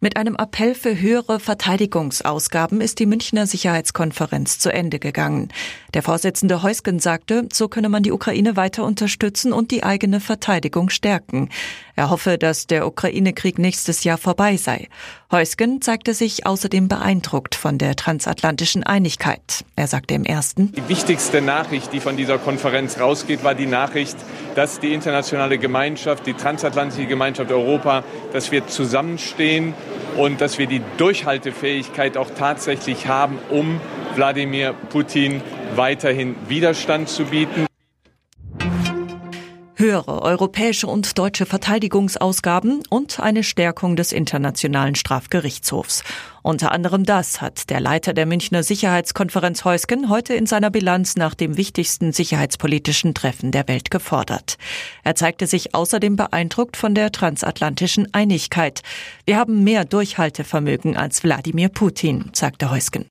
Mit einem Appell für höhere Verteidigungsausgaben ist die Münchner Sicherheitskonferenz zu Ende gegangen. Der Vorsitzende Heusgen sagte, so könne man die Ukraine weiter unterstützen und die eigene Verteidigung stärken. Er hoffe, dass der Ukraine-Krieg nächstes Jahr vorbei sei. Heusgen zeigte sich außerdem beeindruckt von der transatlantischen Einigkeit. Er sagte im ersten, Die wichtigste Nachricht, die von dieser Konferenz rausgeht, war die Nachricht, dass die internationale Gemeinschaft, die transatlantische Gemeinschaft Europa, dass wir zusammenstehen und dass wir die Durchhaltefähigkeit auch tatsächlich haben, um Wladimir Putin weiterhin Widerstand zu bieten. Höhere europäische und deutsche Verteidigungsausgaben und eine Stärkung des Internationalen Strafgerichtshofs. Unter anderem das hat der Leiter der Münchner Sicherheitskonferenz Heusgen heute in seiner Bilanz nach dem wichtigsten sicherheitspolitischen Treffen der Welt gefordert. Er zeigte sich außerdem beeindruckt von der transatlantischen Einigkeit. Wir haben mehr Durchhaltevermögen als Wladimir Putin, sagte Heusgen.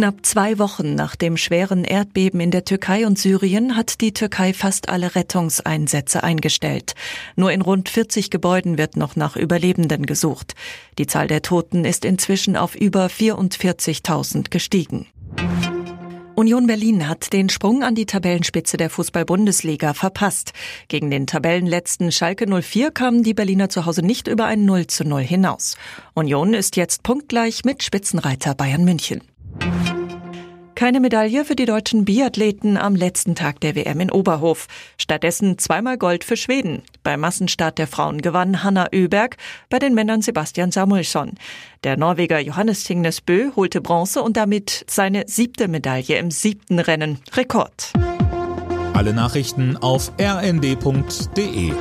Knapp zwei Wochen nach dem schweren Erdbeben in der Türkei und Syrien hat die Türkei fast alle Rettungseinsätze eingestellt. Nur in rund 40 Gebäuden wird noch nach Überlebenden gesucht. Die Zahl der Toten ist inzwischen auf über 44.000 gestiegen. Union Berlin hat den Sprung an die Tabellenspitze der Fußball-Bundesliga verpasst. Gegen den Tabellenletzten Schalke 04 kamen die Berliner zu Hause nicht über ein 0 zu 0 hinaus. Union ist jetzt punktgleich mit Spitzenreiter Bayern München. Keine Medaille für die deutschen Biathleten am letzten Tag der WM in Oberhof. Stattdessen zweimal Gold für Schweden. Beim Massenstart der Frauen gewann Hanna Öberg, bei den Männern Sebastian Samuelsson. Der Norweger Johannes Tingnes Bö holte Bronze und damit seine siebte Medaille im siebten Rennen. Rekord. Alle Nachrichten auf rnd.de